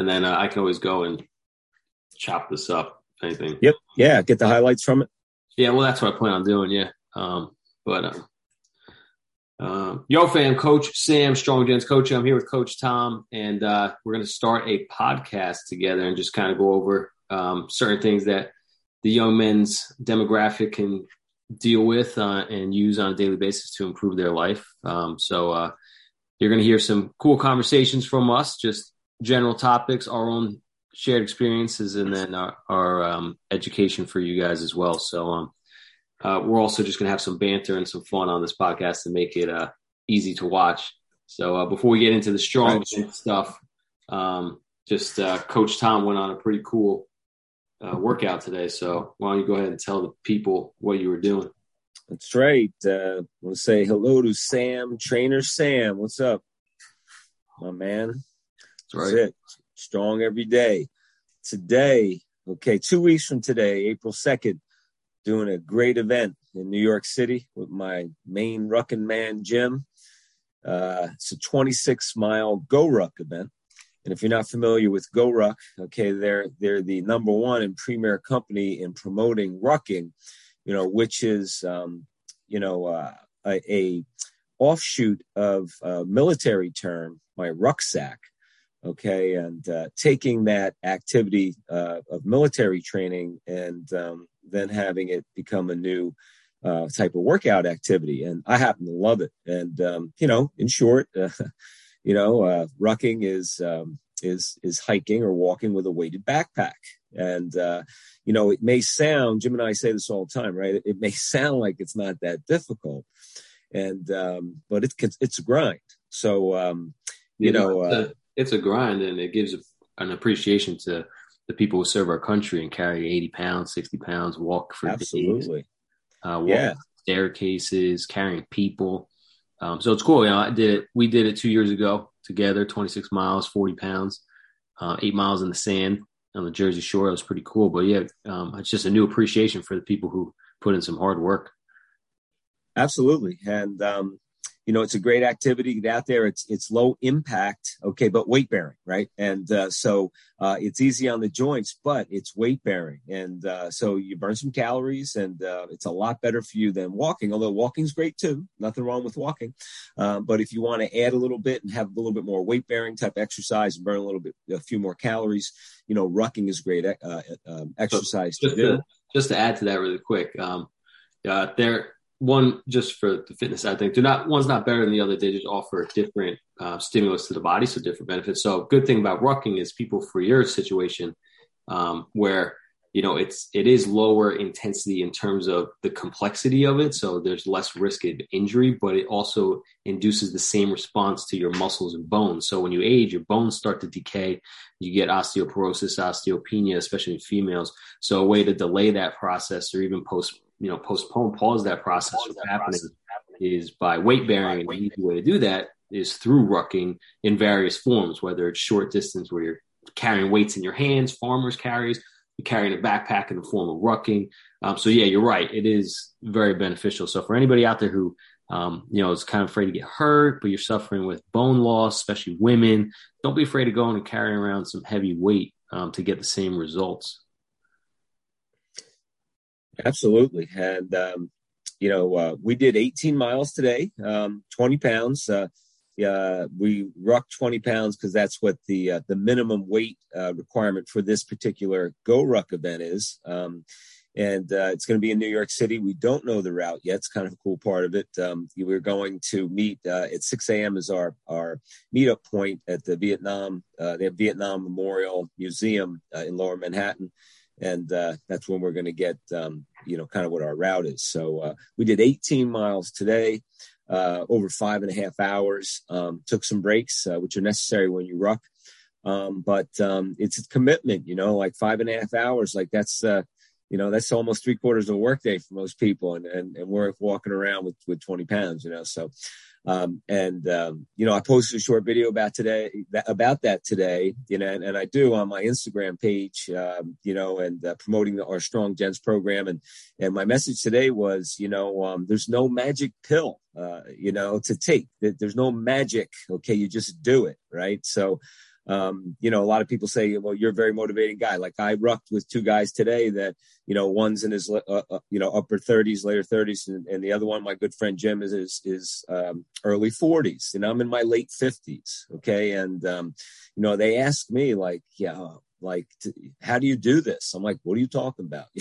and then uh, I can always go and chop this up. Anything. Yep. Yeah. Get the highlights from it. Yeah. Well, that's what I plan on doing. Yeah. Um, but um, uh, yo, fam, Coach Sam, Strong Gents Coach. I'm here with Coach Tom, and uh, we're going to start a podcast together and just kind of go over um, certain things that the young men's demographic can deal with uh, and use on a daily basis to improve their life. Um, so uh, you're going to hear some cool conversations from us, just general topics, our own shared experiences, and then our, our um, education for you guys as well. So um, uh, we're also just going to have some banter and some fun on this podcast to make it uh, easy to watch. So uh, before we get into the strong right. stuff, um, just uh, Coach Tom went on a pretty cool uh, workout today. So why don't you go ahead and tell the people what you were doing? That's right. Uh, I want to say hello to Sam, Trainer Sam. What's up, my man? That's, right. it. Strong every day. Today, okay, two weeks from today, April 2nd, doing a great event in New York City with my main Rucking Man Jim. Uh, it's a 26 mile Go Ruck event. And if you're not familiar with Go Ruck, okay, they're they're the number one and premier company in promoting rucking, you know, which is um, you know uh, a, a, offshoot of a military term, my rucksack, okay, and uh, taking that activity uh, of military training and um, then having it become a new uh, type of workout activity. And I happen to love it. And, um, you know, in short, uh, you know, uh, rucking is, um, is, is hiking or walking with a weighted backpack. And, uh, you know, it may sound, Jim and I say this all the time, right? It, may sound like it's not that difficult. And, um, but it's, it's a grind. So, um, you, know uh, it's a grind and it gives an appreciation to, the people who serve our country and carry 80 pounds, 60 pounds, walk for Absolutely. days, uh, walk yeah. staircases, carrying people. Um, so it's cool. You know, I did it. We did it two years ago together, 26 miles, 40 pounds, uh, eight miles in the sand on the Jersey Shore. It was pretty cool. But yeah, um, it's just a new appreciation for the people who put in some hard work. Absolutely. And, um, you know, it's a great activity. Get out there. It's it's low impact, okay, but weight bearing, right? And uh, so uh, it's easy on the joints, but it's weight bearing, and uh, so you burn some calories, and uh, it's a lot better for you than walking. Although walking's great too, nothing wrong with walking. Uh, but if you want to add a little bit and have a little bit more weight bearing type exercise and burn a little bit, a few more calories, you know, rucking is great uh, um, exercise so to do. To, just to add to that really quick, um, there one just for the fitness side thing. Do not one's not better than the other. They just offer different uh, stimulus to the body, so different benefits. So good thing about rucking is people for your situation um, where you know it's it is lower intensity in terms of the complexity of it. So there's less risk of injury, but it also induces the same response to your muscles and bones. So when you age, your bones start to decay. You get osteoporosis, osteopenia, especially in females. So a way to delay that process or even post you know postpone pause that process. Pause from that happening process. is by weight bearing and the easy way to do that is through rucking in various forms whether it's short distance where you're carrying weights in your hands farmers carries you're carrying a backpack in the form of rucking. Um, so yeah you're right. It is very beneficial. So for anybody out there who um, you know is kind of afraid to get hurt but you're suffering with bone loss especially women don't be afraid of going and carrying around some heavy weight um, to get the same results Absolutely. And, um, you know, uh, we did 18 miles today, um, 20 pounds. Uh, uh, we ruck 20 pounds because that's what the uh, the minimum weight uh, requirement for this particular Go Ruck event is. Um, and uh, it's going to be in New York City. We don't know the route yet. It's kind of a cool part of it. Um, we're going to meet uh, at 6 a.m. is our our meetup point at the Vietnam uh, the Vietnam Memorial Museum in Lower Manhattan and uh, that's when we're going to get um, you know kind of what our route is. So uh, we did 18 miles today uh, over five and a half hours um, took some breaks uh, which are necessary when you ruck. Um, but um, it's a commitment you know like five and a half hours like that's uh, you know that's almost three quarters of a workday for most people and, and and we're walking around with with 20 pounds you know so um, and um, you know, I posted a short video about today about that today. You know, and, and I do on my Instagram page. Um, you know, and uh, promoting the, our Strong Gents program. And and my message today was, you know, um, there's no magic pill. Uh, you know, to take. There's no magic. Okay, you just do it, right? So. Um, you know, a lot of people say, well, you're a very motivating guy. Like I rucked with two guys today that, you know, one's in his, uh, uh, you know, upper 30s, later 30s, and, and, the other one, my good friend Jim, is is, is um, early 40s, and I'm in my late 50s. Okay, and um, you know, they ask me like, yeah, like, how do you do this? I'm like, what are you talking about?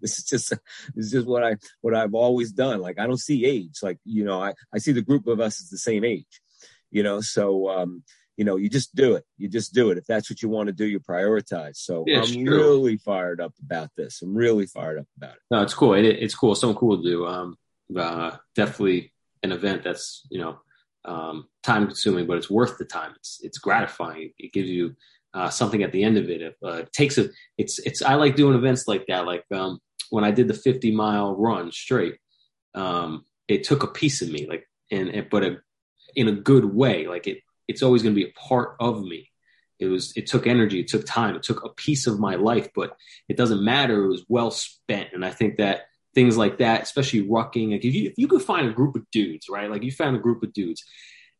this is just this is just what I what I've always done. Like, I don't see age. Like, you know, I I see the group of us is the same age. You know, so um, you know, you just do it. You just do it. If that's what you want to do, you prioritize. So yeah, I'm true. really fired up about this. I'm really fired up about it. No, it's cool. It, it's cool. Something cool to do. Um, uh, definitely an event that's you know um, time consuming, but it's worth the time. It's it's gratifying. It gives you uh, something at the end of it. It, uh, takes a. It's it's. I like doing events like that. Like um, when I did the 50 mile run straight, um, it took a piece of me. Like and, and but a, in a good way. Like it it's always going to be a part of me. It was, it took energy, it took time, it took a piece of my life, but it doesn't matter. It was well spent. And I think that things like that, especially rucking, like if you, if you could find a group of dudes, right? Like you found a group of dudes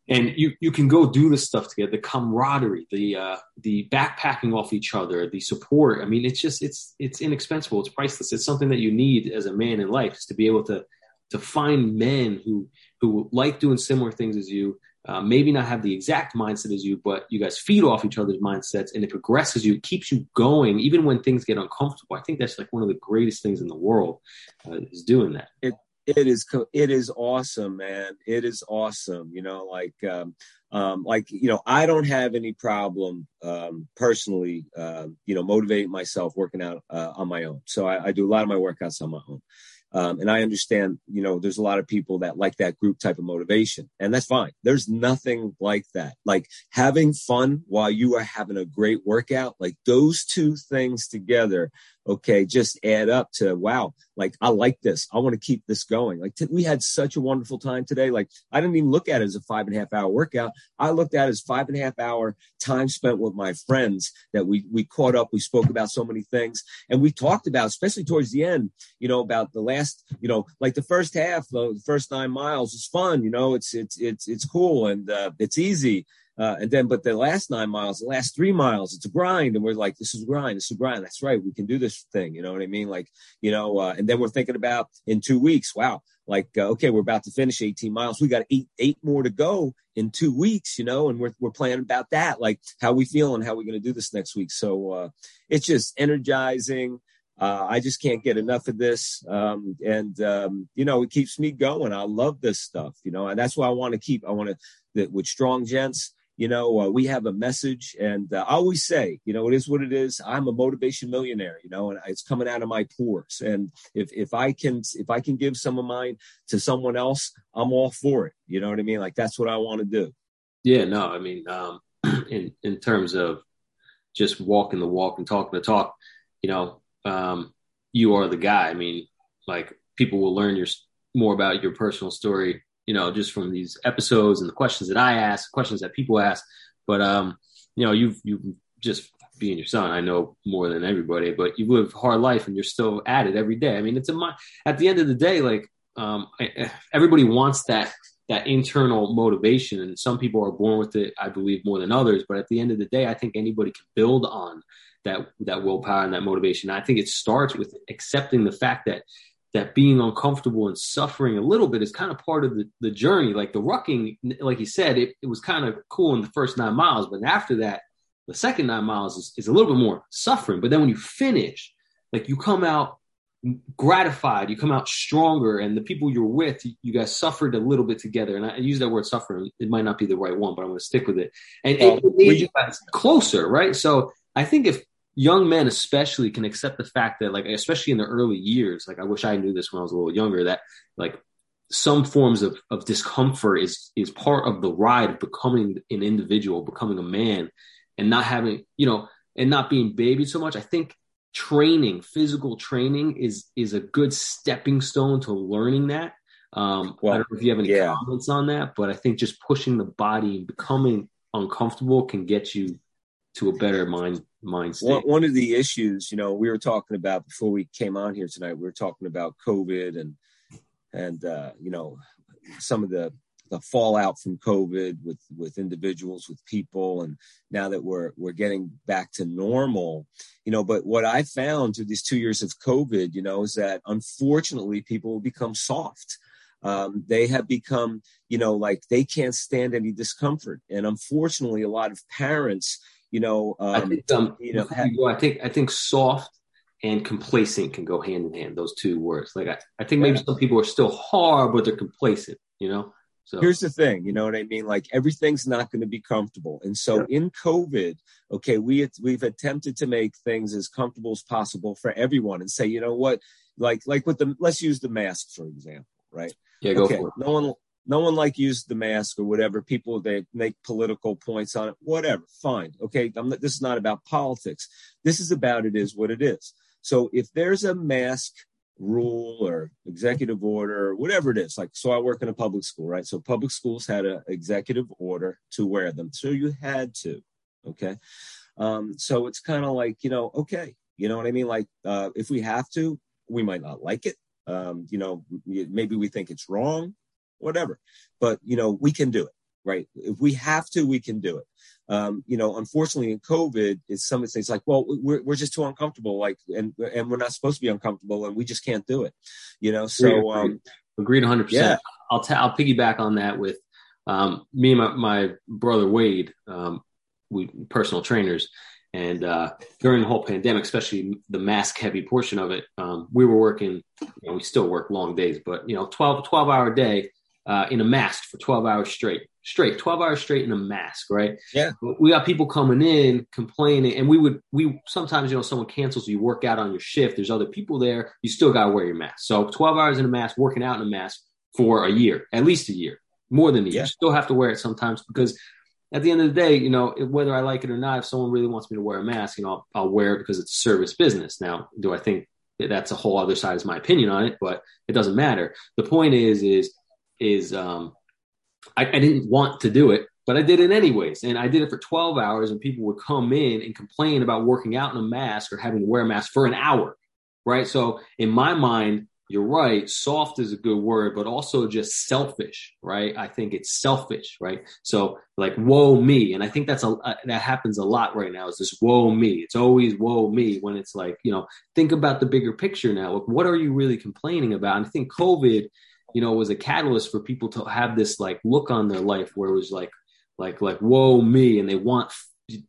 and you, you can go do this stuff together, the camaraderie, the, uh, the backpacking off each other, the support. I mean, it's just, it's, it's inexpensive. It's priceless. It's something that you need as a man in life is to be able to, to find men who, who like doing similar things as you, uh, maybe not have the exact mindset as you, but you guys feed off each other's mindsets and it progresses you, it keeps you going even when things get uncomfortable. I think that's like one of the greatest things in the world uh, is doing that. It, it is, it is awesome, man. It is awesome. You know, like, um, um, like, you know, I don't have any problem, um, personally, uh, you know, motivating myself working out, uh, on my own. So I, I do a lot of my workouts on my own. Um, and I understand, you know, there's a lot of people that like that group type of motivation and that's fine. There's nothing like that. Like having fun while you are having a great workout, like those two things together okay, just add up to wow, like I like this. I want to keep this going. Like t- we had such a wonderful time today. Like I didn't even look at it as a five and a half hour workout. I looked at it as five and a half hour time spent with my friends that we we caught up. We spoke about so many things, and we talked about, especially towards the end, you know, about the last, you know, like the first half, the first nine miles is fun. You know, it's it's it's it's cool and uh, it's easy uh, and then, but the last nine miles, the last three miles, it's a grind. And we're like, this is grind. This is grind. That's right. We can do this thing. You know what I mean? Like, you know, uh, and then we're thinking about in two weeks, wow, like, uh, okay, we're about to finish 18 miles. We got eight, eight more to go in two weeks, you know, and we're, we're planning about that. Like how we feeling, how we're going to do this next week. So, uh, it's just energizing. Uh, I just can't get enough of this. Um, and, um, you know, it keeps me going. I love this stuff, you know, and that's why I want to keep, I want to, with strong gents, you know, uh, we have a message, and uh, I always say, you know, it is what it is. I'm a motivation millionaire, you know, and it's coming out of my pores. And if if I can if I can give some of mine to someone else, I'm all for it. You know what I mean? Like that's what I want to do. Yeah, no, I mean, um, in in terms of just walking the walk and talking the talk, you know, um, you are the guy. I mean, like people will learn your more about your personal story you know, just from these episodes and the questions that I ask, questions that people ask. But um, you know, you've you just being your son, I know more than everybody, but you live a hard life and you're still at it every day. I mean, it's a my at the end of the day, like um, everybody wants that that internal motivation, and some people are born with it, I believe, more than others. But at the end of the day, I think anybody can build on that that willpower and that motivation. I think it starts with accepting the fact that that being uncomfortable and suffering a little bit is kind of part of the, the journey. Like the rucking, like you said, it, it was kind of cool in the first nine miles, but after that, the second nine miles is, is a little bit more suffering. But then when you finish, like you come out gratified, you come out stronger, and the people you're with, you guys suffered a little bit together. And I use that word suffering. It might not be the right one, but I'm going to stick with it. And it made you guys closer, right? So I think if young men especially can accept the fact that like especially in the early years like i wish i knew this when i was a little younger that like some forms of, of discomfort is is part of the ride of becoming an individual becoming a man and not having you know and not being babied so much i think training physical training is is a good stepping stone to learning that um well, i don't know if you have any yeah. comments on that but i think just pushing the body and becoming uncomfortable can get you to a better mind mind state. One, one of the issues, you know, we were talking about before we came on here tonight. We were talking about COVID and and uh, you know some of the the fallout from COVID with with individuals, with people, and now that we're we're getting back to normal, you know. But what I found through these two years of COVID, you know, is that unfortunately people become soft. Um, they have become, you know, like they can't stand any discomfort, and unfortunately, a lot of parents, you know, um, I think, um, you know, have, I think I think soft and complacent can go hand in hand. Those two words. Like I, I think maybe some people are still hard, but they're complacent. You know. So here's the thing, you know what I mean? Like everything's not going to be comfortable. And so yeah. in COVID, okay, we we've attempted to make things as comfortable as possible for everyone and say, you know what? Like like with the let's use the mask for example, right? Yeah, go okay, for it. No one no one like used the mask or whatever. People they make political points on it. Whatever, fine. Okay, not, this is not about politics. This is about it is what it is. So if there's a mask rule or executive order or whatever it is, like so I work in a public school, right? So public schools had an executive order to wear them. So you had to. Okay. Um, so it's kind of like, you know, okay, you know what I mean? Like uh, if we have to, we might not like it. Um, you know, maybe we think it's wrong, whatever. But you know, we can do it right? If we have to, we can do it. Um, you know, unfortunately, in COVID, it's some of things like, well, we're we're just too uncomfortable, like, and and we're not supposed to be uncomfortable, and we just can't do it. You know, so um, agreed, hundred yeah. percent. I'll i I'll piggyback on that with um, me and my, my brother Wade, um, we personal trainers. And uh, during the whole pandemic, especially the mask heavy portion of it, um, we were working, you know, we still work long days, but, you know, 12, 12 hour day uh, in a mask for 12 hours straight straight, 12 hours straight in a mask, right? Yeah. We got people coming in complaining, and we would, we sometimes, you know, someone cancels, you work out on your shift, there's other people there, you still got to wear your mask. So 12 hours in a mask, working out in a mask for a year, at least a year, more than a year. Yeah. You still have to wear it sometimes because at the end of the day, you know, whether I like it or not, if someone really wants me to wear a mask, you know, I'll, I'll wear it because it's a service business. Now, do I think that's a whole other side is my opinion on it, but it doesn't matter. The point is, is, is, um, I, I didn't want to do it, but I did it anyways. And I did it for 12 hours, and people would come in and complain about working out in a mask or having to wear a mask for an hour, right? So in my mind, you're right. Soft is a good word, but also just selfish, right? I think it's selfish, right? So like, whoa me. And I think that's a, that happens a lot right now is this whoa me. It's always whoa me when it's like, you know, think about the bigger picture now. Like, what are you really complaining about? And I think COVID, you know, was a catalyst for people to have this like look on their life where it was like, like like whoa me and they want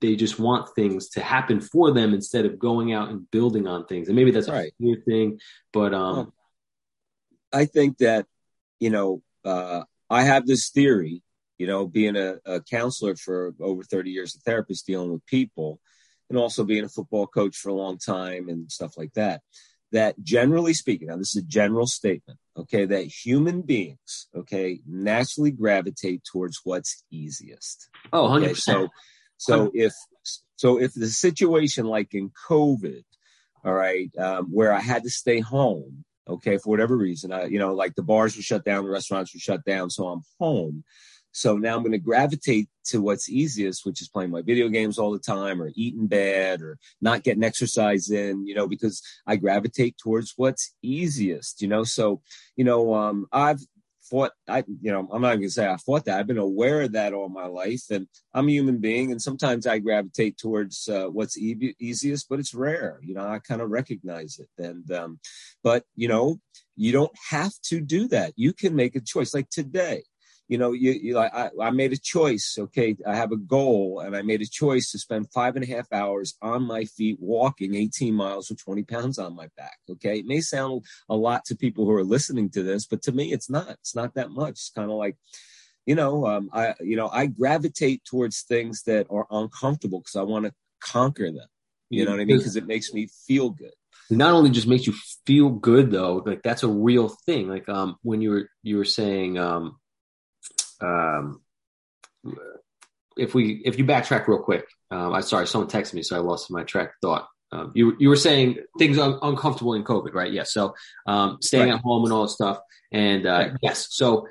they just want things to happen for them instead of going out and building on things and maybe that's right. a new thing but um i think that you know uh i have this theory you know being a, a counselor for over 30 years a therapist dealing with people and also being a football coach for a long time and stuff like that that generally speaking, now this is a general statement, okay, that human beings, okay, naturally gravitate towards what's easiest. Oh, 100%. Okay? So, so if, so if the situation like in COVID, all right, um, where I had to stay home, okay, for whatever reason, I, you know, like the bars were shut down, the restaurants were shut down, so I'm home. So now I'm going to gravitate to what's easiest, which is playing my video games all the time or eating bad or not getting exercise in, you know, because I gravitate towards what's easiest, you know. So, you know, um, I've fought, I, you know, I'm not going to say I fought that. I've been aware of that all my life and I'm a human being and sometimes I gravitate towards uh, what's e- easiest, but it's rare, you know, I kind of recognize it. And, um, but, you know, you don't have to do that. You can make a choice like today you know, you, you like I, I made a choice. Okay, I have a goal, and I made a choice to spend five and a half hours on my feet walking 18 miles with 20 pounds on my back. Okay, it may sound a lot to people who are listening to this, but to me, it's not. It's not that much. It's kind of like, you know, um, I you know I gravitate towards things that are uncomfortable because I want to conquer them. You know what I mean? Because it makes me feel good not only just makes you feel good though like that's a real thing like um when you were you were saying um um, if we if you backtrack real quick, um, I sorry, someone texted me, so I lost my track of thought. Um, you you were saying things un- uncomfortable in COVID, right? Yes. So um, staying right. at home and all that stuff, and uh, right. yes. So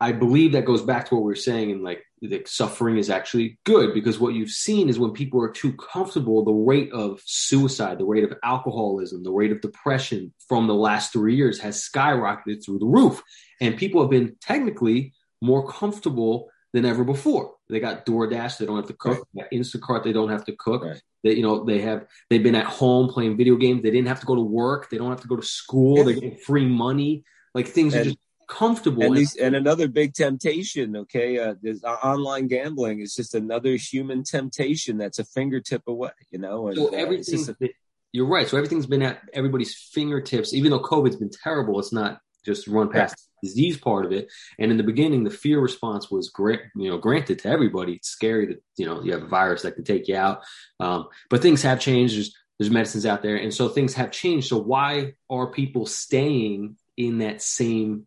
I believe that goes back to what we were saying, and like the suffering is actually good because what you've seen is when people are too comfortable, the rate of suicide, the rate of alcoholism, the rate of depression from the last three years has skyrocketed through the roof, and people have been technically more comfortable than ever before. They got DoorDash, they don't have to cook. Right. Instacart, they don't have to cook. Right. They, you know, they have they've been at home playing video games. They didn't have to go to work. They don't have to go to school. Yeah. They're getting free money. Like things and, are just comfortable. And, these, and another big temptation, okay, uh, uh, online gambling is just another human temptation that's a fingertip away. You know, and, so everything. Uh, you're right. So everything's been at everybody's fingertips. Even though COVID's been terrible, it's not just run past the disease part of it. And in the beginning, the fear response was great, you know, granted to everybody. It's scary that you know you have a virus that can take you out. Um, but things have changed. There's there's medicines out there, and so things have changed. So why are people staying in that same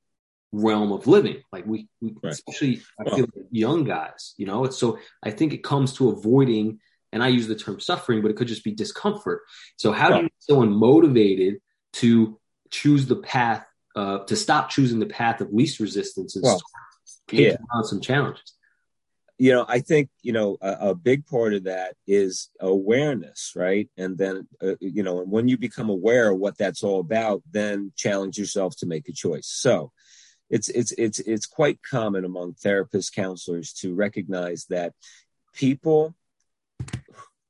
realm of living? Like we, we right. especially I feel like young guys, you know. It's so I think it comes to avoiding. And I use the term suffering, but it could just be discomfort. So, how do you get someone motivated to choose the path uh, to stop choosing the path of least resistance and well, yeah. on some challenges? You know, I think you know a, a, big part of that is awareness, right? And then uh, you know, when you become aware of what that's all about, then challenge yourself to make a choice. So, it's it's it's it's quite common among therapists, counselors to recognize that people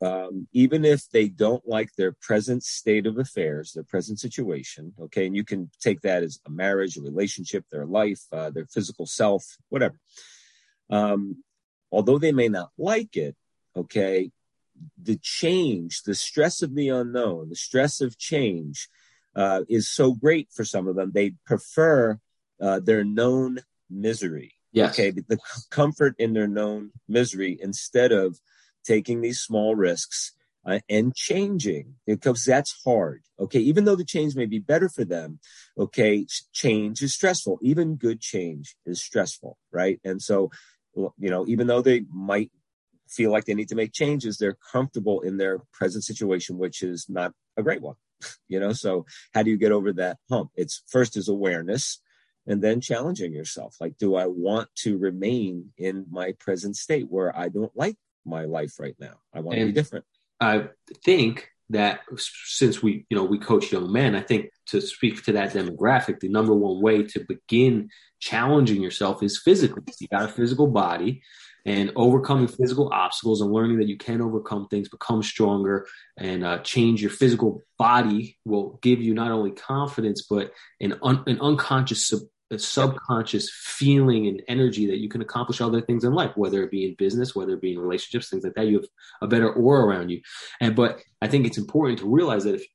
um, even if they don't like their present state of affairs, their present situation, okay, and you can take that as a marriage, a relationship, their life, uh, their physical self, whatever. Um, although they may not like it, okay, the change, the stress of the unknown, the stress of change uh, is so great for some of them. They prefer uh, their known misery. Yes. Okay, the comfort in their known misery instead of taking these small risks uh, and changing because that's hard. Okay. Even though the change may be better for them. Okay. Change is stressful. Even good change is stressful. Right. And so, you know, even though they might feel like they need to make changes, they're comfortable in their present situation, which is not a great one. you know, so how do you get over that hump? It's first is awareness and then challenging yourself. Like, do I want to remain in my present state where I don't like my life right now. I want and to be different. I think that since we, you know, we coach young men, I think to speak to that demographic, the number one way to begin challenging yourself is physically. You got a physical body and overcoming physical obstacles and learning that you can overcome things, become stronger, and uh, change your physical body will give you not only confidence but an, un- an unconscious sub- a subconscious feeling and energy that you can accomplish other things in life, whether it be in business, whether it be in relationships, things like that. You have a better aura around you. And but I think it's important to realize that if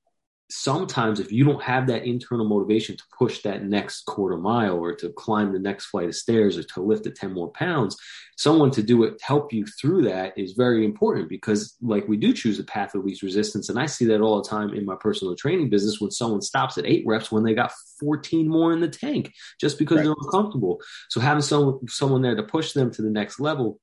sometimes if you don't have that internal motivation to push that next quarter mile or to climb the next flight of stairs or to lift the 10 more pounds someone to do it help you through that is very important because like we do choose a path of least resistance. And i see that all the time in my personal training business when someone stops at eight reps when they got 14 more in the tank just because right. they're uncomfortable. So having someone someone there to push them to the next level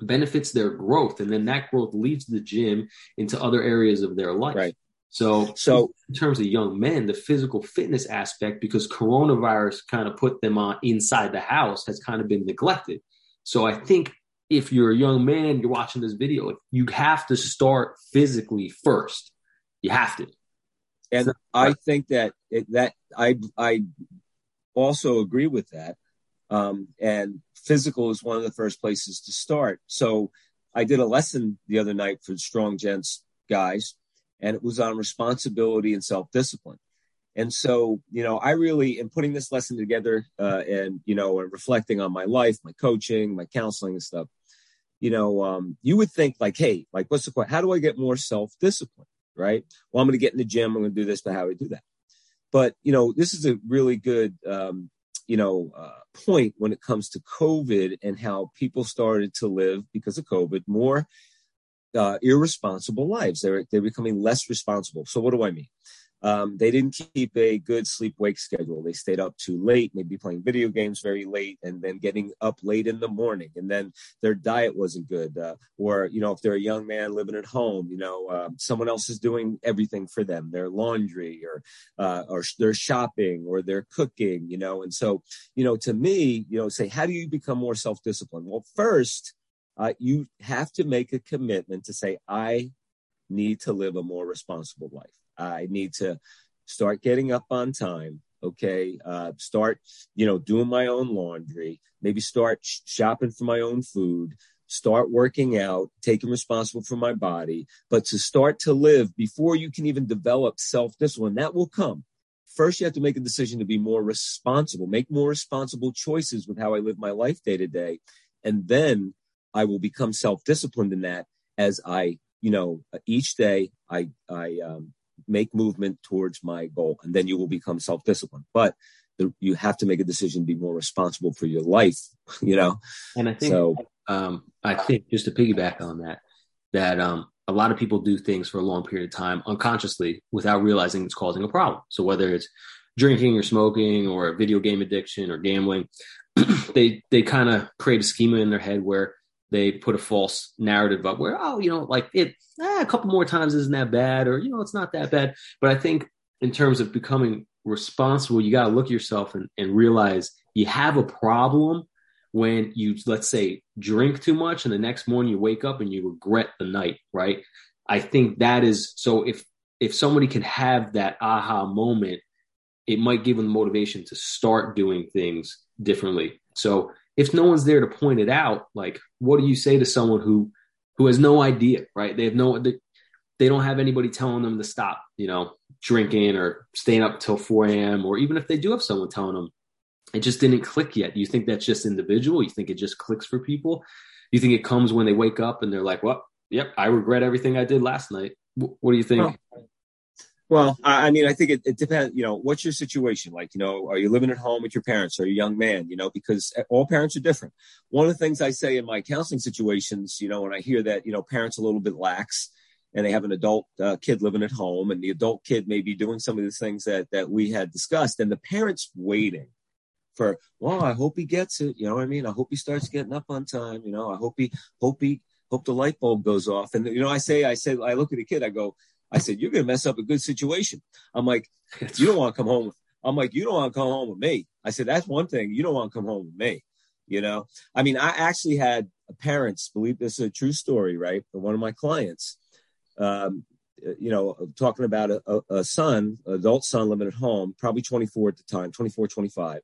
benefits their growth. And then that growth leads the gym into other areas of their life. Right so, so in terms of young men, the physical fitness aspect, because coronavirus kind of put them on inside the house, has kind of been neglected. So I think if you're a young man, you're watching this video, you have to start physically first. You have to. And I think that that I I also agree with that. Um, and physical is one of the first places to start. So I did a lesson the other night for strong gents guys and it was on responsibility and self discipline. And so, you know, I really, in putting this lesson together uh, and, you know, and reflecting on my life, my coaching, my counseling and stuff, you know, um, you would think like, hey, like, what's the point? How do I get more self discipline? Right. Well, I'm going to get in the gym. I'm going to do this, but how do I do that? But, you know, this is a really good, um, you know, uh, point when it comes to COVID and how people started to live because of COVID more uh, irresponsible lives. They're they're becoming less responsible. So what do I mean? Um, they didn't keep a good sleep wake schedule. They stayed up too late, maybe playing video games very late, and then getting up late in the morning. And then their diet wasn't good. Uh, or you know, if they're a young man living at home, you know, uh, someone else is doing everything for them, their laundry or uh, or their shopping or their cooking. You know, and so you know, to me, you know, say, how do you become more self disciplined? Well, first uh, you have to make a commitment to say, I need to live a more responsible life. I need to start getting up on time. Okay. Uh, start, you know, doing my own laundry, maybe start sh- shopping for my own food, start working out, taking responsible for my body, but to start to live before you can even develop self discipline, that will come. First, you have to make a decision to be more responsible, make more responsible choices with how I live my life day to day. And then I will become self disciplined in that as I, you know, each day I, I, um, make movement towards my goal and then you will become self disciplined. But the, you have to make a decision to be more responsible for your life, you know? And I think, so, um, I think just to piggyback on that, that, um, a lot of people do things for a long period of time unconsciously without realizing it's causing a problem. So whether it's drinking or smoking or video game addiction or gambling, they they kind of create a schema in their head where they put a false narrative up where oh you know like it eh, a couple more times isn't that bad or you know it's not that bad. But I think in terms of becoming responsible, you got to look at yourself and, and realize you have a problem when you let's say drink too much and the next morning you wake up and you regret the night right i think that is so if if somebody can have that aha moment it might give them motivation to start doing things differently so if no one's there to point it out like what do you say to someone who who has no idea right they have no they, they don't have anybody telling them to stop you know drinking or staying up till 4 a.m or even if they do have someone telling them it just didn't click yet. You think that's just individual? You think it just clicks for people? You think it comes when they wake up and they're like, "Well, yep, I regret everything I did last night." What do you think? Well I mean, I think it, it, depends. You know, what's your situation like? You know, are you living at home with your parents? Are you a young man? You know, because all parents are different. One of the things I say in my counseling situations, you know, when I hear that, you know, parents are a little bit lax and they have an adult uh, kid living at home, and the adult kid may be doing some of the things that that we had discussed, and the parents waiting for, well, I hope he gets it. You know what I mean? I hope he starts getting up on time. You know, I hope he, hope he, hope the light bulb goes off. And, you know, I say, I said, I look at the kid, I go, I said, you're going to mess up a good situation. I'm like, you don't want to come home. I'm like, you don't want to come home with me. I said, that's one thing. You don't want to come home with me. You know, I mean, I actually had parents believe this is a true story, right? One of my clients, um, you know, talking about a, a, son, adult son living at home, probably 24 at the time, 24, 25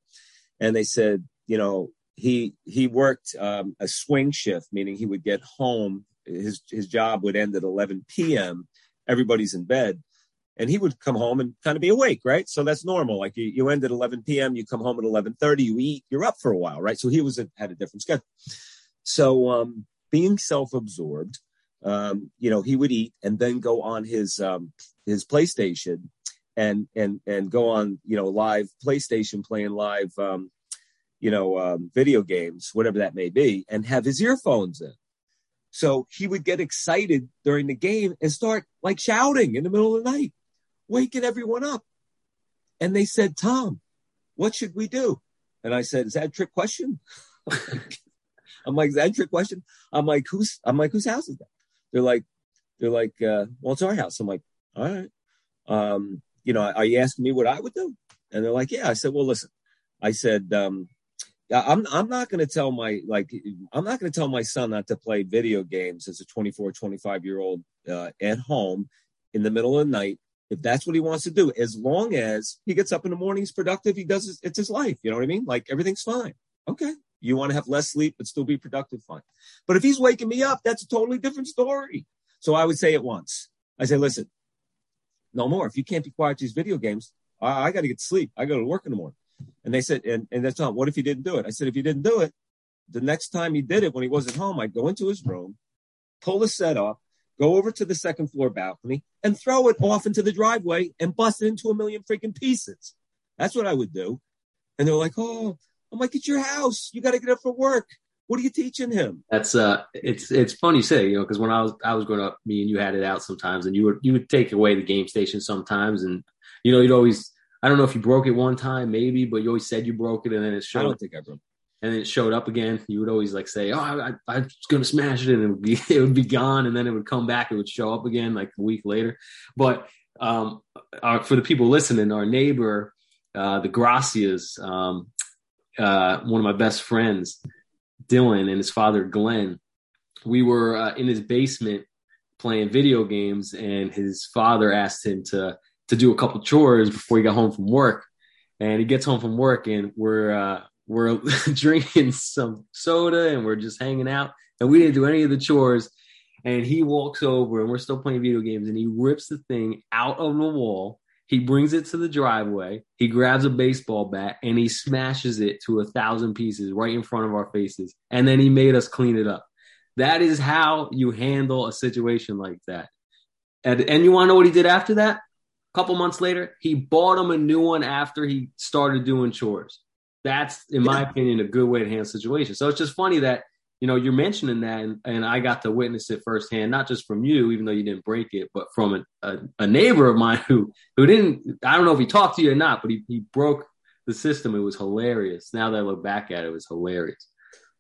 and they said, you know, he he worked um, a swing shift, meaning he would get home. His his job would end at 11 p.m. Everybody's in bed, and he would come home and kind of be awake, right? So that's normal. Like you, you end at 11 p.m., you come home at 11:30, you eat, you're up for a while, right? So he was a, had a different schedule. So um, being self-absorbed, um, you know, he would eat and then go on his um, his PlayStation and and and go on you know live PlayStation playing live um, you know um, video games, whatever that may be, and have his earphones in. So he would get excited during the game and start like shouting in the middle of the night, waking everyone up. And they said, Tom, what should we do? And I said, Is that a trick question? I'm like, Is that a trick question? I'm like, who's I'm like, whose house is that? They're like, they're like, uh, well, it's our house. I'm like, all right. Um, you know, are you asking me what I would do? And they're like, yeah. I said, well, listen, I said, um, I'm I'm not going to tell my like I'm not going to tell my son not to play video games as a 24 25 year old uh, at home in the middle of the night if that's what he wants to do. As long as he gets up in the morning he's productive he does his, it's his life you know what I mean? Like everything's fine. Okay. You want to have less sleep but still be productive fine. But if he's waking me up that's a totally different story. So I would say it once. I say listen no more. If you can't be quiet to these video games, I, I got to get sleep. I got to work in the morning. And they said, and, and that's not, what if he didn't do it? I said, if he didn't do it, the next time he did it when he wasn't home, I'd go into his room, pull the set off, go over to the second floor balcony and throw it off into the driveway and bust it into a million freaking pieces. That's what I would do. And they're like, oh, I'm like, it's your house. You got to get up for work. What are you teaching him? That's uh, it's it's funny you say, you know, because when I was I was growing up, me and you had it out sometimes, and you would you would take away the game station sometimes, and you know you'd always I don't know if you broke it one time maybe, but you always said you broke it, and then it showed. I don't think I broke. And then it showed up again. You would always like say, "Oh, I, I, I was to smash it," and it would be it would be gone, and then it would come back. It would show up again like a week later. But um, our, for the people listening, our neighbor, uh, the Gracias, um, uh, one of my best friends, Dylan and his father Glenn, we were uh, in his basement playing video games, and his father asked him to to do a couple chores before he got home from work. and he gets home from work and we're uh, we're drinking some soda and we're just hanging out and we didn't do any of the chores. And he walks over and we're still playing video games and he rips the thing out of the wall. He brings it to the driveway. He grabs a baseball bat and he smashes it to a thousand pieces right in front of our faces. And then he made us clean it up. That is how you handle a situation like that. And, and you want to know what he did after that a couple months later he bought him a new one after he started doing chores that's in my opinion a good way to handle situation so it's just funny that you know, you're mentioning that, and, and, I got to witness it firsthand, not just from you, even though you didn't break it, but from a, a, a neighbor of mine who who didn't. I don't know if he talked to you or not, but he, he broke the system. It was hilarious. Now that I look back at it, it was hilarious.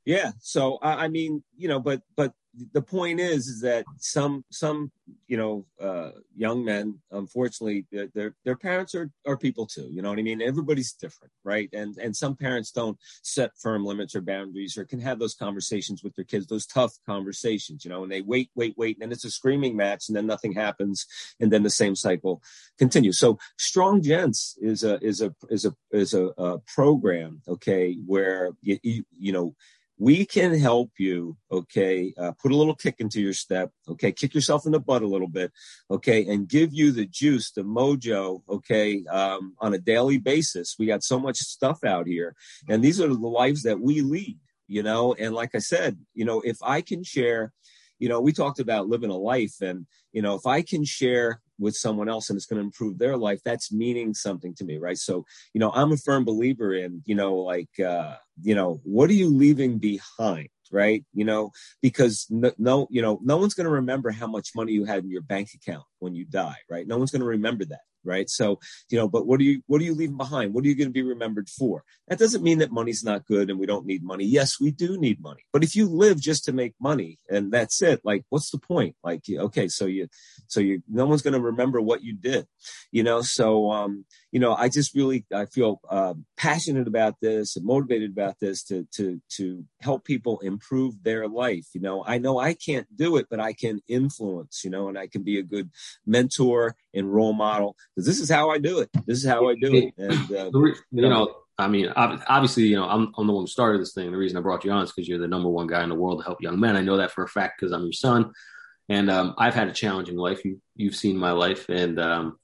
Yeah. So I mean, you know, but but the point is is that some some you know uh, young men unfortunately their their parents are are people too you know what i mean? Everybody's different right? And and some parents don't set firm limits or boundaries or can have those conversations with their kids those tough conversations you know and they wait wait wait and then it's a screaming match and then nothing happens and then the same cycle continues. So strong gents is a is a is a is a, a program okay where you, you, you know we can help you okay uh, put a little kick into your step okay kick yourself in the butt a little bit okay and give you the juice the mojo okay um, on a daily basis. We got so much stuff out here and these are the lives that we lead you know? And like i said you know if i can share you know we talked about living a life and you know if i can share with someone else and it's going to improve their life that's meaning something to me right? So you know i'm a firm believer in you know like uh you know what are you leaving behind right? You know because no, no you know no one's going to remember how much money you had in your bank account when you die right? No one's going to remember that right? So, you know, but what are you what are you leaving behind? What are you going to be remembered for? That doesn't mean that money's not good and we don't need money. Yes, we do need money. But if you live just to make money and that's it, like what's the point? Like okay, so you so you no one's going to remember what you did. You know, so um, you know, I just really I feel uh, passionate about this and motivated about this to to to help people improve their life. You know, I know I can't do it, but I can influence, you know, and I can be a good mentor and role model because this is how I do it. This is how I do it. And uh, you know, I mean, obviously, you know, I'm, I'm the one who started this thing. The reason I brought you on is because you're the number one guy in the world to help young men. I know that for a fact because I'm your son, and um, I've had a challenging life. You you've seen my life, and um,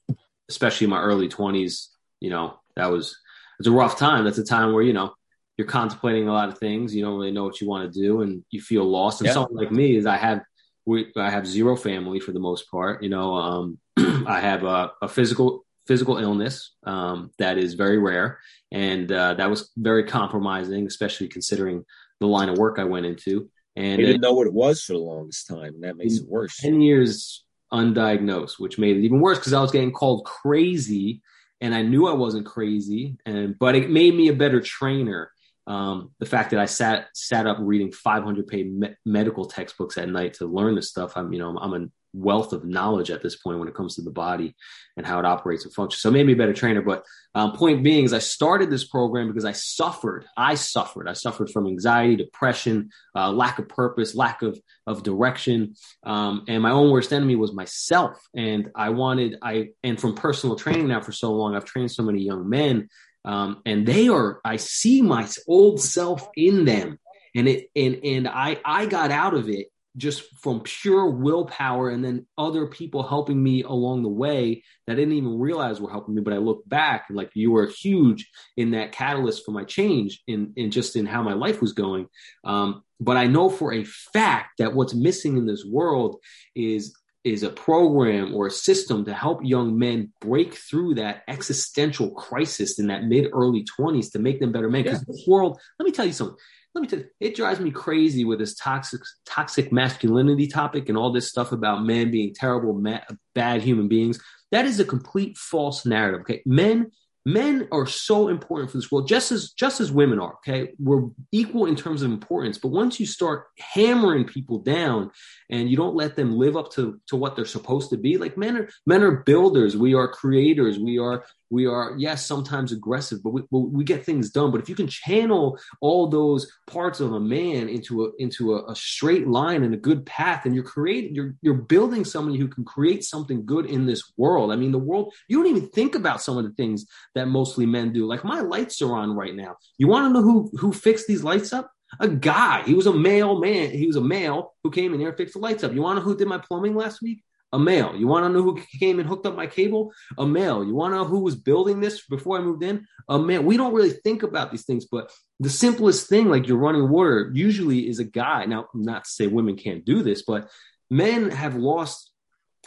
especially in my early 20s, you know, that was it's a rough time. That's a time where you know you're contemplating a lot of things. You don't really know what you want to do, and you feel lost. And yeah. someone like me is I have we I have zero family for the most part. You know, um, I have a, a physical physical illness um, that is very rare, and uh, that was very compromising, especially considering the line of work I went into. And you didn't know what it was for the longest time, and that makes it worse. Ten years undiagnosed, which made it even worse because I was getting called crazy, and I knew I wasn't crazy, and but it made me a better trainer. Um, the fact that I sat sat up reading 500 page me- medical textbooks at night to learn this stuff. I'm you know I'm, I'm a wealth of knowledge at this point when it comes to the body and how it operates and functions. So me a better trainer. But um, point being is I started this program because I suffered. I suffered. I suffered from anxiety, depression, uh, lack of purpose, lack of of direction, um, and my own worst enemy was myself. And I wanted I and from personal training now for so long, I've trained so many young men, um, and they are. I see my old self in them. And it and and I I got out of it just from pure willpower and then other people helping me along the way that I didn't even realize were helping me. But I look back and like you were huge in that catalyst for my change in, in just in how my life was going. Um, but I know for a fact that what's missing in this world is is a program or a system to help young men break through that existential crisis in that mid early 20s to make them better men. Because yeah. this world, let me tell you something let me tell you, it drives me crazy with this toxic toxic masculinity topic and all this stuff about men being terrible, ma- bad human beings. That is a complete false narrative. Okay, men men are so important for this world, just as just as women are. Okay, we're equal in terms of importance, but once you start hammering people down and you don't let them live up to to what they're supposed to be, like men are men are builders. We are creators. We are We are, yes, sometimes aggressive, but we, we get things done. But if you can channel all those parts of a man into a into a, a straight line and a good path, and you're creating, you're you're building somebody who can create something good in this world. I mean, the world. You don't even think about some of the things that mostly men do. Like my lights are on right now. You want to know who who fixed these lights up? A guy. He was a male man. He was a male who came in here and fixed the lights up. You want to know who did my plumbing last week? A male. You want to know who came and hooked up my cable? A male. You want to know who was building this before I moved in? A man. We don't really think about these things, but the simplest thing, like you're running water, usually is a guy. Now, not to say women can't do this, but men have lost,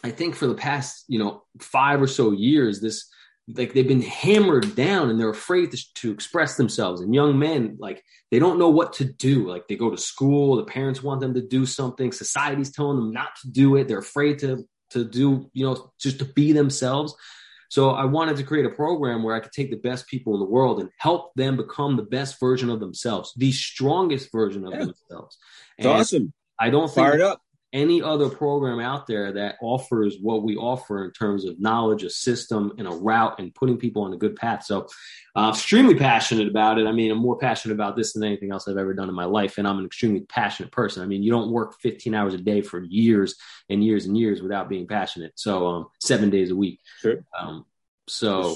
I think, for the past, you know, five or so years, this like they've been hammered down and they're afraid to, to, express themselves and young men like they don't know what to do like they go to school the parents want them to do something society's telling them not to do it they're afraid to to do you know just to be themselves. So i wanted to create a program where i could take the best people in the world and help them become the best version of themselves the strongest version of yeah. themselves. And awesome. I don't think Fired up any other program out there that offers what we offer in terms of knowledge, a system, and a route, and putting people on a good path. So, uh, extremely passionate about it. I mean, I'm more passionate about this than anything else I've ever done in my life, and I'm an extremely passionate person. I mean, you don't work 15 hours a day for years and years and years without being passionate. So, um, seven days a week. Sure. Um, so,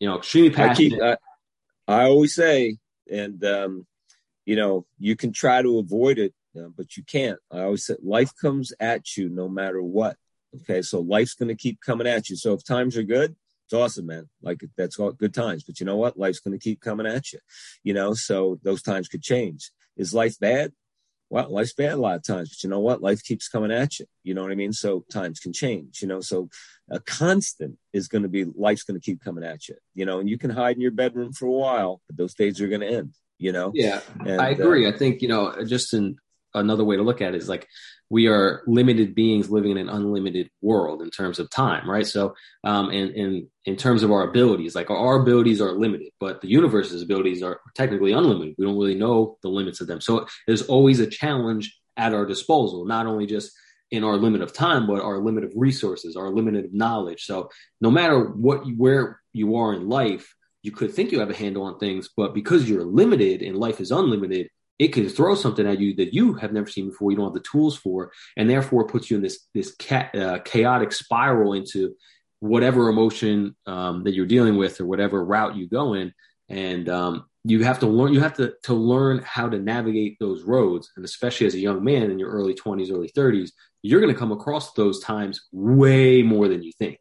you know, extremely passionate. I, keep, I, I always say, and um, you know, you can try to avoid it yeah, but you can't. I always say life comes at you no matter what. Okay, so life's going to keep coming at you. So if times are good, it's awesome, man. Like that's all good times. But you know what? Life's going to keep coming at you. You know, so those times could change. Is life bad? Well, life's bad a lot of times, but you know what? Life keeps coming at you. You know what I mean? So times can change, you know. So a constant is going to be life's going to keep coming at you, you know, and you can hide in your bedroom for a while, but those days are going to end, you know? Yeah, and, I agree. Uh, I think, you know, just in another way to look at it is like we are limited beings living in an unlimited world in terms of time, right? So, um, and, in terms of our abilities, like our abilities are limited, but the universe's abilities are technically unlimited. We don't really know the limits of them. So there's always a challenge at our disposal, not only just in our limit of time, but our limit of resources, our limit of knowledge. So no matter what, you, where you are in life, you could think you have a handle on things, but because you're limited and life is unlimited, it could throw something at you that you have never seen before. You don't have the tools for, and therefore puts you in this this uh, chaotic spiral into whatever emotion um, that you're dealing with or whatever route you go in. And um, you have to learn. You have to to learn how to navigate those roads, and especially as a young man in your early 20s, early 30s, you're going to come across those times way more than you think.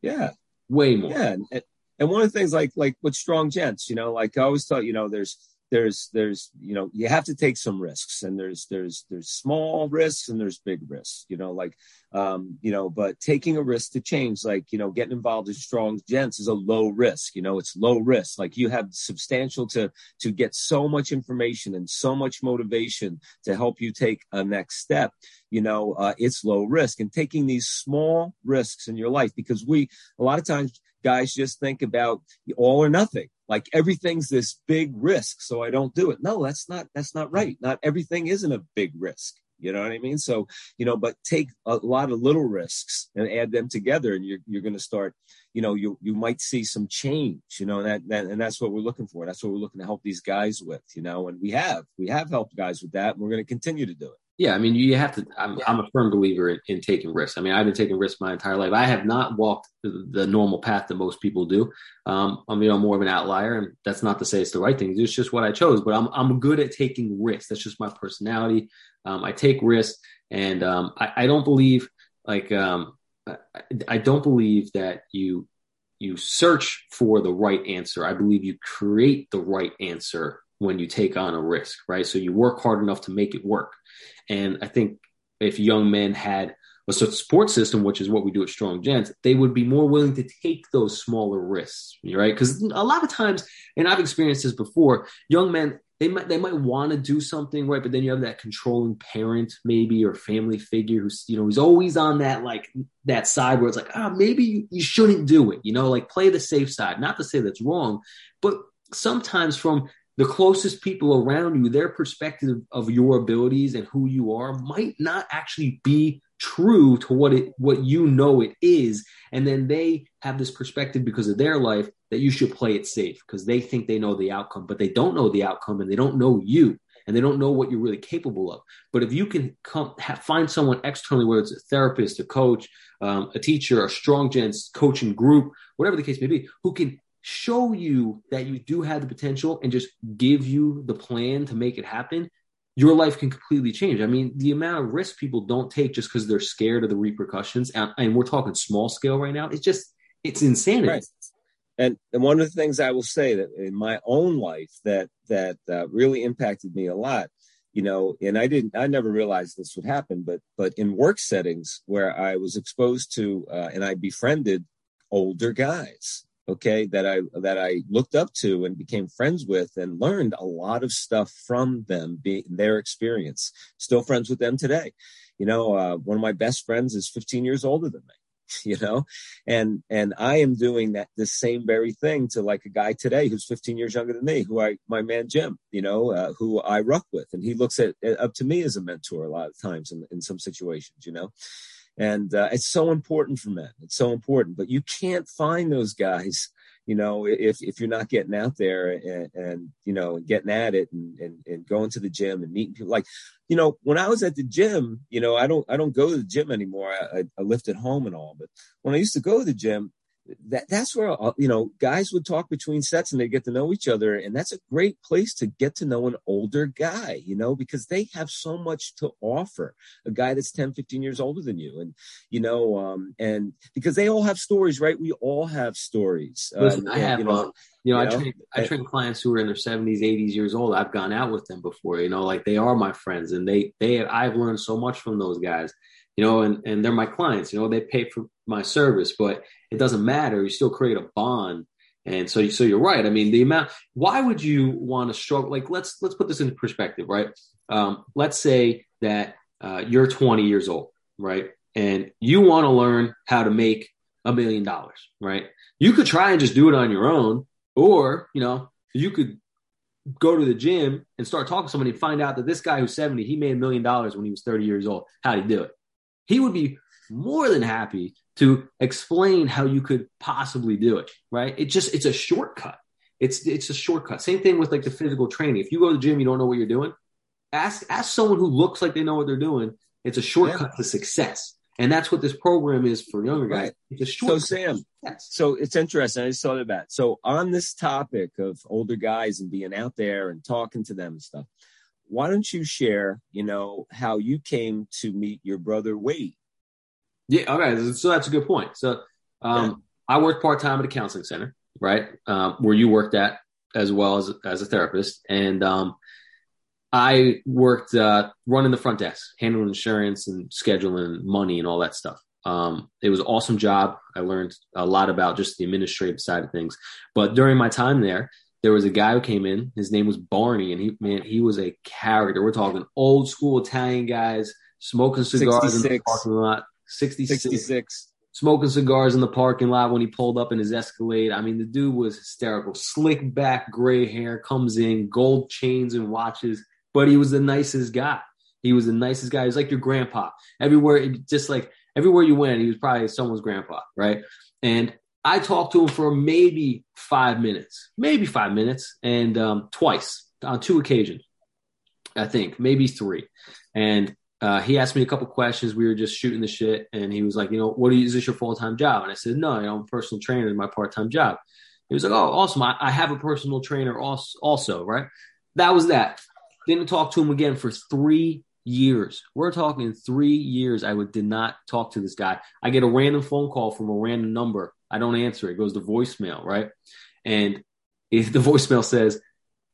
Yeah, way more. Yeah, and, and one of the things like like with strong gents, you know, like I always thought, you know, there's there's there's you know you have to take some risks and there's there's there's small risks and there's big risks you know like um you know but taking a risk to change like you know getting involved in strong gents is a low risk you know it's low risk. Like you have substantial to to get so much information and so much motivation to help you take a next step you know uh, it's low risk. And taking these small risks in your life because we a lot of times guys just think about all or nothing like everything's this big risk so i don't do it. No that's not that's not right. Not everything isn't a big risk. You know what i mean? So you know but take a lot of little risks and add them together and you're, you're going to start you know you you might see some change you know that, that and that's what we're looking for. That's what we're looking to help these guys with you know and we have we have helped guys with that and we're going to continue to do it yeah, I mean, you have to. I'm, I'm a firm believer in, in, taking risks. I mean, I've been taking risks my entire life. I have not walked the, the normal path that most people do. Um, I'm, you know, more of an outlier, and that's not to say it's the right thing. It's just what I chose. But I'm, I'm good at taking risks. That's just my personality. Um, I take risks, and um, I, I, don't believe like um, I, I don't believe that you you search for the right answer. I believe you create the right answer when you take on a risk, right? So you work hard enough to make it work. And I think if young men had a support system, which is what we do at Strong Gents, they would be more willing to take those smaller risks, right? Because a lot of times, and I've experienced this before, young men they might they might want to do something right, but then you have that controlling parent maybe or family figure who's you know who's always on that like that side where it's like ah oh, maybe you, you shouldn't do it, you know, like play the safe side. Not to say that's wrong, but sometimes from the closest people around you, their perspective of your abilities and who you are might not actually be true to what it what you know it is. And then they have this perspective because of their life that you should play it safe because they think they know the outcome but they don't know the outcome and they don't know you and they don't know what you're really capable of. But if you can come have, find someone externally whether it's a therapist a coach um, a teacher a strong gents coaching group whatever the case may be who can show you that you do have the potential and just give you the plan to make it happen your life can completely change. I mean, the amount of risk people don't take just because they're scared of the repercussions, and, and, we're talking small scale right now. It's just it's insanity. Right. And, and one of the things I will say that in my own life that that uh, really impacted me a lot, you know, and I didn't, I never realized this would happen, but but in work settings where I was exposed to uh, and I befriended older guys, okay that i that i looked up to and became friends with and learned a lot of stuff from them being their experience. Still friends with them today. You know uh, one of my best friends is 15 years older than me you know? And and i am doing that the same very thing to like a guy today who's 15 years younger than me who i my man jim you know uh, who i ruck with. And he looks at up to me as a mentor a lot of times in, in some situations you know and uh, it's so important for men. It's so important. But you can't find those guys you know if if you're not getting out there and, and you know getting at it and, and, and going to the gym and meeting people. Like you know when i was at the gym you know i don't i don't go to the gym anymore. I, I lift at home and all. But when i used to go to the gym that that's where uh, you know guys would talk between sets and they get to know each other. And that's a great place to get to know an older guy you know because they have so much to offer. A guy that's 10 15 years older than you and you know um and because they all have stories right? We all have stories. Listen, um, i have you know, uh, you know, you know, I train I train clients who are in their 70s, 80s years old. I've gone out with them before, you know, like they are my friends and they they I've learned so much from those guys you know, and, and they're my clients, you know, they pay for my service, but it doesn't matter. You still create a bond. And so, so you're right. I mean, the amount, why would you want to struggle? Like, let's, let's put this into perspective, right? Um, let's say that uh, you're 20 years old, right? And you want to learn how to make a million dollars, right? You could try and just do it on your own, or, you know, you could go to the gym and start talking to somebody and find out that this guy who's 70, he made a million dollars when he was 30 years old. How'd he do it? he would be more than happy to explain how you could possibly do it, right? It just it's a shortcut. It's it's a shortcut. Same thing with like the physical training. If you go to the gym, you don't know what you're doing. Ask ask someone who looks like they know what they're doing. It's a shortcut yeah. to success. And that's what this program is for younger guys. Right. It's a shortcut. So Sam, so it's interesting. I just thought of that. So on this topic of older guys and being out there and talking to them and stuff, why don't you share, you know, how you came to meet your brother Wade? Yeah, okay. So that's a good point. So um, yeah. I worked part time at a counseling center, right, um, where you worked at as well as as a therapist, and um, I worked uh, running the front desk, handling insurance and scheduling money and all that stuff. Um, it was an awesome job. I learned a lot about just the administrative side of things. But during my time there, there was a guy who came in. His name was Barney, and he man, he was a character. We're talking old school Italian guys smoking cigars 66. in the parking lot. 66. 66. Smoking cigars in the parking lot when he pulled up in his Escalade. I mean, the dude was hysterical. Slick back, gray hair, comes in, gold chains and watches, but he was the nicest guy. He was the nicest guy. He was like your grandpa. Everywhere, just like everywhere you went, he was probably someone's grandpa, right? And I talked to him for maybe five minutes, maybe five minutes, and um, twice on two occasions, I think, maybe three. And uh, he asked me a couple questions. We were just shooting the shit, and he was like, "You know, what you, is this your full time job?" And I said, "No, you know, I'm a personal trainer my part time job." He was like, "Oh, awesome! I, I have a personal trainer also, also, right?" That was that. Didn't talk to him again for three years. We're talking three years. I would did not talk to this guy. I get a random phone call from a random number I don't answer. It goes to voicemail, right? And if the voicemail says,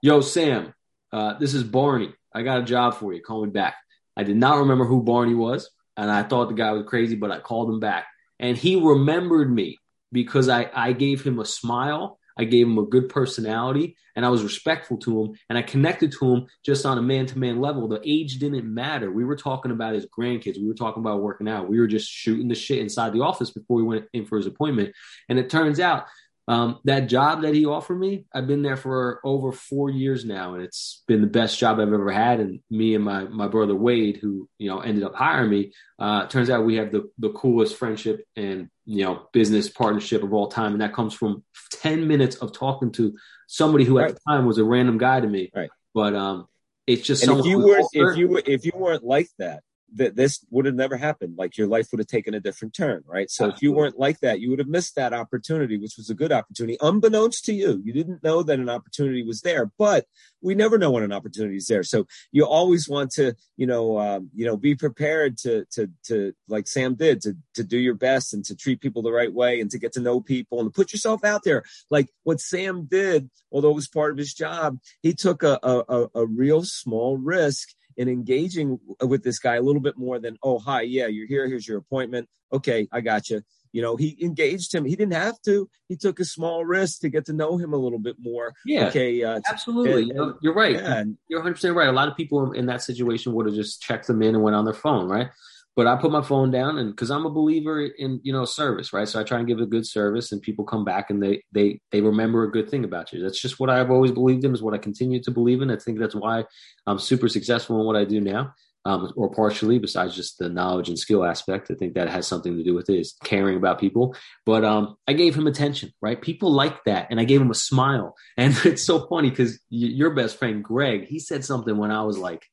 "Yo, Sam, uh, this is Barney. I got a job for you. Call me back." I did not remember who Barney was, and I thought the guy was crazy, but I called him back, and he remembered me because I I gave him a smile I gave him a good personality and I was respectful to him and I connected to him just on a man to man level. The age didn't matter. We were talking about his grandkids. We were talking about working out. We were just shooting the shit inside the office before we went in for his appointment. And it turns out Um, that job that he offered me, I've been there for over four years now, and it's been the best job I've ever had. And me and my my brother Wade, who you know ended up hiring me, uh, turns out we have the the coolest friendship and you know business partnership of all time, and that comes from ten minutes of talking to somebody who at right. the time was a random guy to me. Right. But um, it's just and if you were if you were if you weren't like that, that this would have never happened. Like your life would have taken a different turn, right? So Absolutely. if you weren't like that, you would have missed that opportunity, which was a good opportunity, unbeknownst to you. You didn't know that an opportunity was there, but we never know when an opportunity is there. So you always want to, you know, um, you know, be prepared to, to, to, like Sam did, to, to do your best and to treat people the right way and to get to know people and to put yourself out there. Like what Sam did, although it was part of his job, he took a, a, a real small risk in engaging with this guy a little bit more than, oh, hi, yeah, you're here. Here's your appointment. Okay, I got you. You know, he engaged him. He didn't have to. He took a small risk to get to know him a little bit more. Yeah. Okay. Uh, absolutely. And, you are right. Yeah, you're 100 percent right. A lot of people in that situation would have just checked them in and went on their phone, right? But I put my phone down and because I'm a believer in you know service, right? So I try and give a good service, and people come back and they they they remember a good thing about you. That's just what I've always believed in, is what I continue to believe in. I think that's why I'm super successful in what I do now, um, or partially besides just the knowledge and skill aspect. I think that has something to do with it is caring about people. But um, I gave him attention, right? People like that, and I gave him a smile, and it's so funny because your best friend Greg, he said something when I was like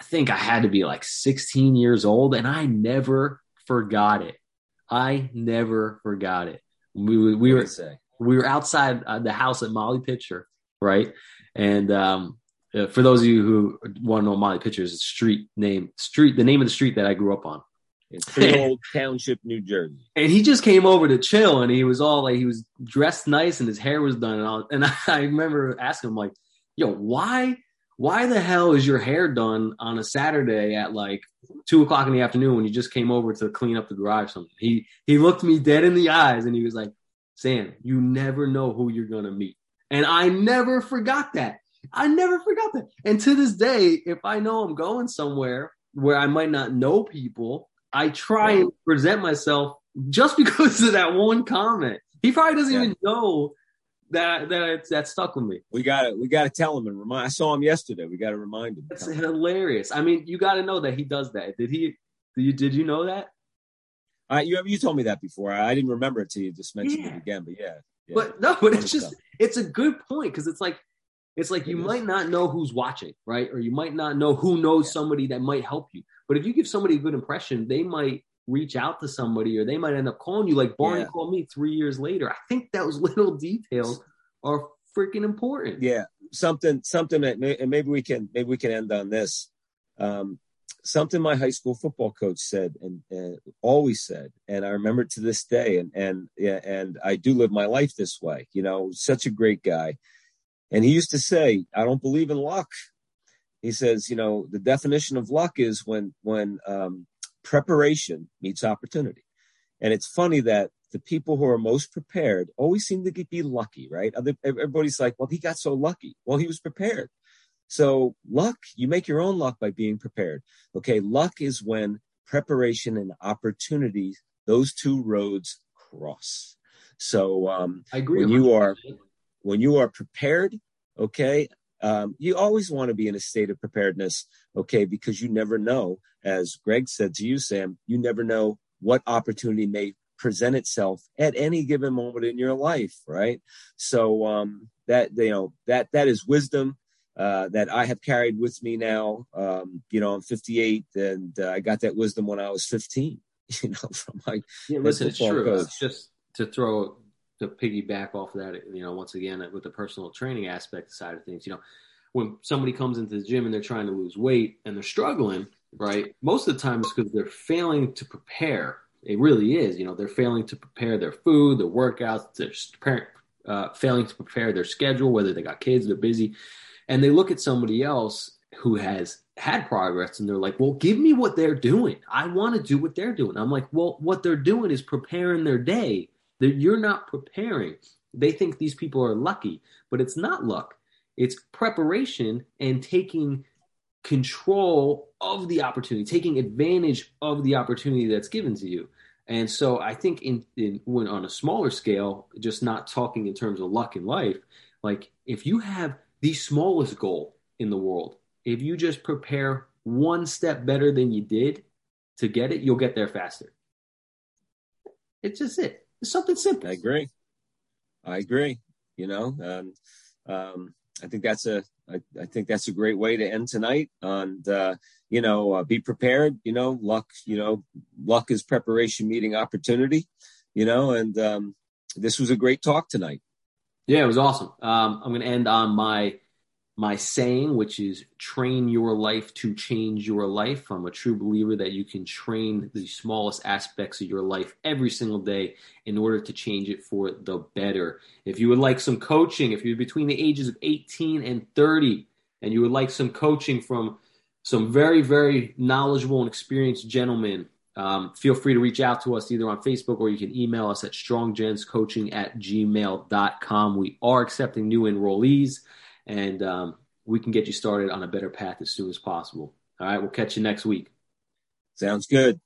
I think I had to be like 16 years old, and I never forgot it. I never forgot it. We, we, we were we were outside uh, the house at Molly Pitcher, right? And um, uh, for those of you who want to know Molly Pitcher is a street name, street the name of the street that I grew up on. In Freehold Township, New Jersey. And he just came over to chill, and he was all like, he was dressed nice, and his hair was done, and all. And I, I remember asking him like, "Yo, why why the hell is your hair done on a Saturday at like two o'clock in the afternoon when you just came over to clean up the garage? Something. He he looked me dead in the eyes and he was like, "Sam, you never know who you're gonna meet," and I never forgot that. I never forgot that. And to this day, if I know I'm going somewhere where I might not know people, I try and present myself just because of that one comment. He probably doesn't yeah. even know that that that stuck with me. We got to we got to tell him and remind. I saw him yesterday. We got to remind him. That's hilarious. I mean, you got to know that he does that. Did he? Did you did you know that? Uh, you you told me that before. I, I didn't remember it till you just mentioned yeah. it again. But yeah, yeah. But no, but it's just stuff. it's a good point because it's like it's like you might not know who's watching, right? Or you might not know who knows yeah. somebody that might help you. But if you give somebody a good impression, they might reach out to somebody or they might end up calling you like Barney yeah. called me three years later. I think those little details are freaking important. Yeah. Something, something that, may, and maybe we can, maybe we can end on this. Um, something my high school football coach said and, and, always said, and I remember to this day. And, and, yeah, and I do live my life this way, you know, such a great guy. And he used to say, I don't believe in luck. He says, you know, the definition of luck is when, when, um, preparation meets opportunity. And it's funny that the people who are most prepared always seem to be lucky, right? Everybody's like, well, he got so lucky. Well, he was prepared. So luck, you make your own luck by being prepared. Okay. Luck is when preparation and opportunity, those two roads cross. So, um, I agree. When you are, when you are prepared, okay, um, you always want to be in a state of preparedness, okay, because you never know, as Greg said to you, Sam, you never know what opportunity may present itself at any given moment in your life, right? So um, that you know that that is wisdom uh, that I have carried with me now. Um, you know, I'm 58, and uh, I got that wisdom when I was 15. You know, from my yeah, listen, it's true. Coach. It's just to throw to piggyback off of that, you know, once again with the personal training aspect side of things, you know, when somebody comes into the gym and they're trying to lose weight and they're struggling, right? Most of the time it's because they're failing to prepare. It really is. You know, they're failing to prepare their food, their workouts, they're uh, failing to prepare their schedule, whether they got kids, they're busy. And they look at somebody else who has had progress and they're like, well, give me what they're doing. I want to do what they're doing. I'm like, well, what they're doing is preparing their day that you're not preparing. They think these people are lucky, but it's not luck. It's preparation and taking control of the opportunity, taking advantage of the opportunity that's given to you. And so I think in, in when on a smaller scale, just not talking in terms of luck in life, like if you have the smallest goal in the world, if you just prepare one step better than you did to get it, you'll get there faster. It's just it. It's something simple. I agree. I agree. You know, um, um, I think that's a I, I, think that's a great way to end tonight. And uh, you know, uh, be prepared. You know, luck. You know, luck is preparation meeting opportunity. You know, and um, this was a great talk tonight. Yeah, it was awesome. Um, I'm going to end on my my saying, which is train your life to change your life. I'm a true believer that you can train the smallest aspects of your life every single day in order to change it for the better. If you would like some coaching, if you're between the ages of 18 and 30, and you would like some coaching from some very, very knowledgeable and experienced gentlemen, um, feel free to reach out to us either on Facebook or you can email us at stronggentscoaching at gmail.com. We are accepting new enrollees and um, we can get you started on a better path as soon as possible. All right, we'll catch you next week. Sounds good.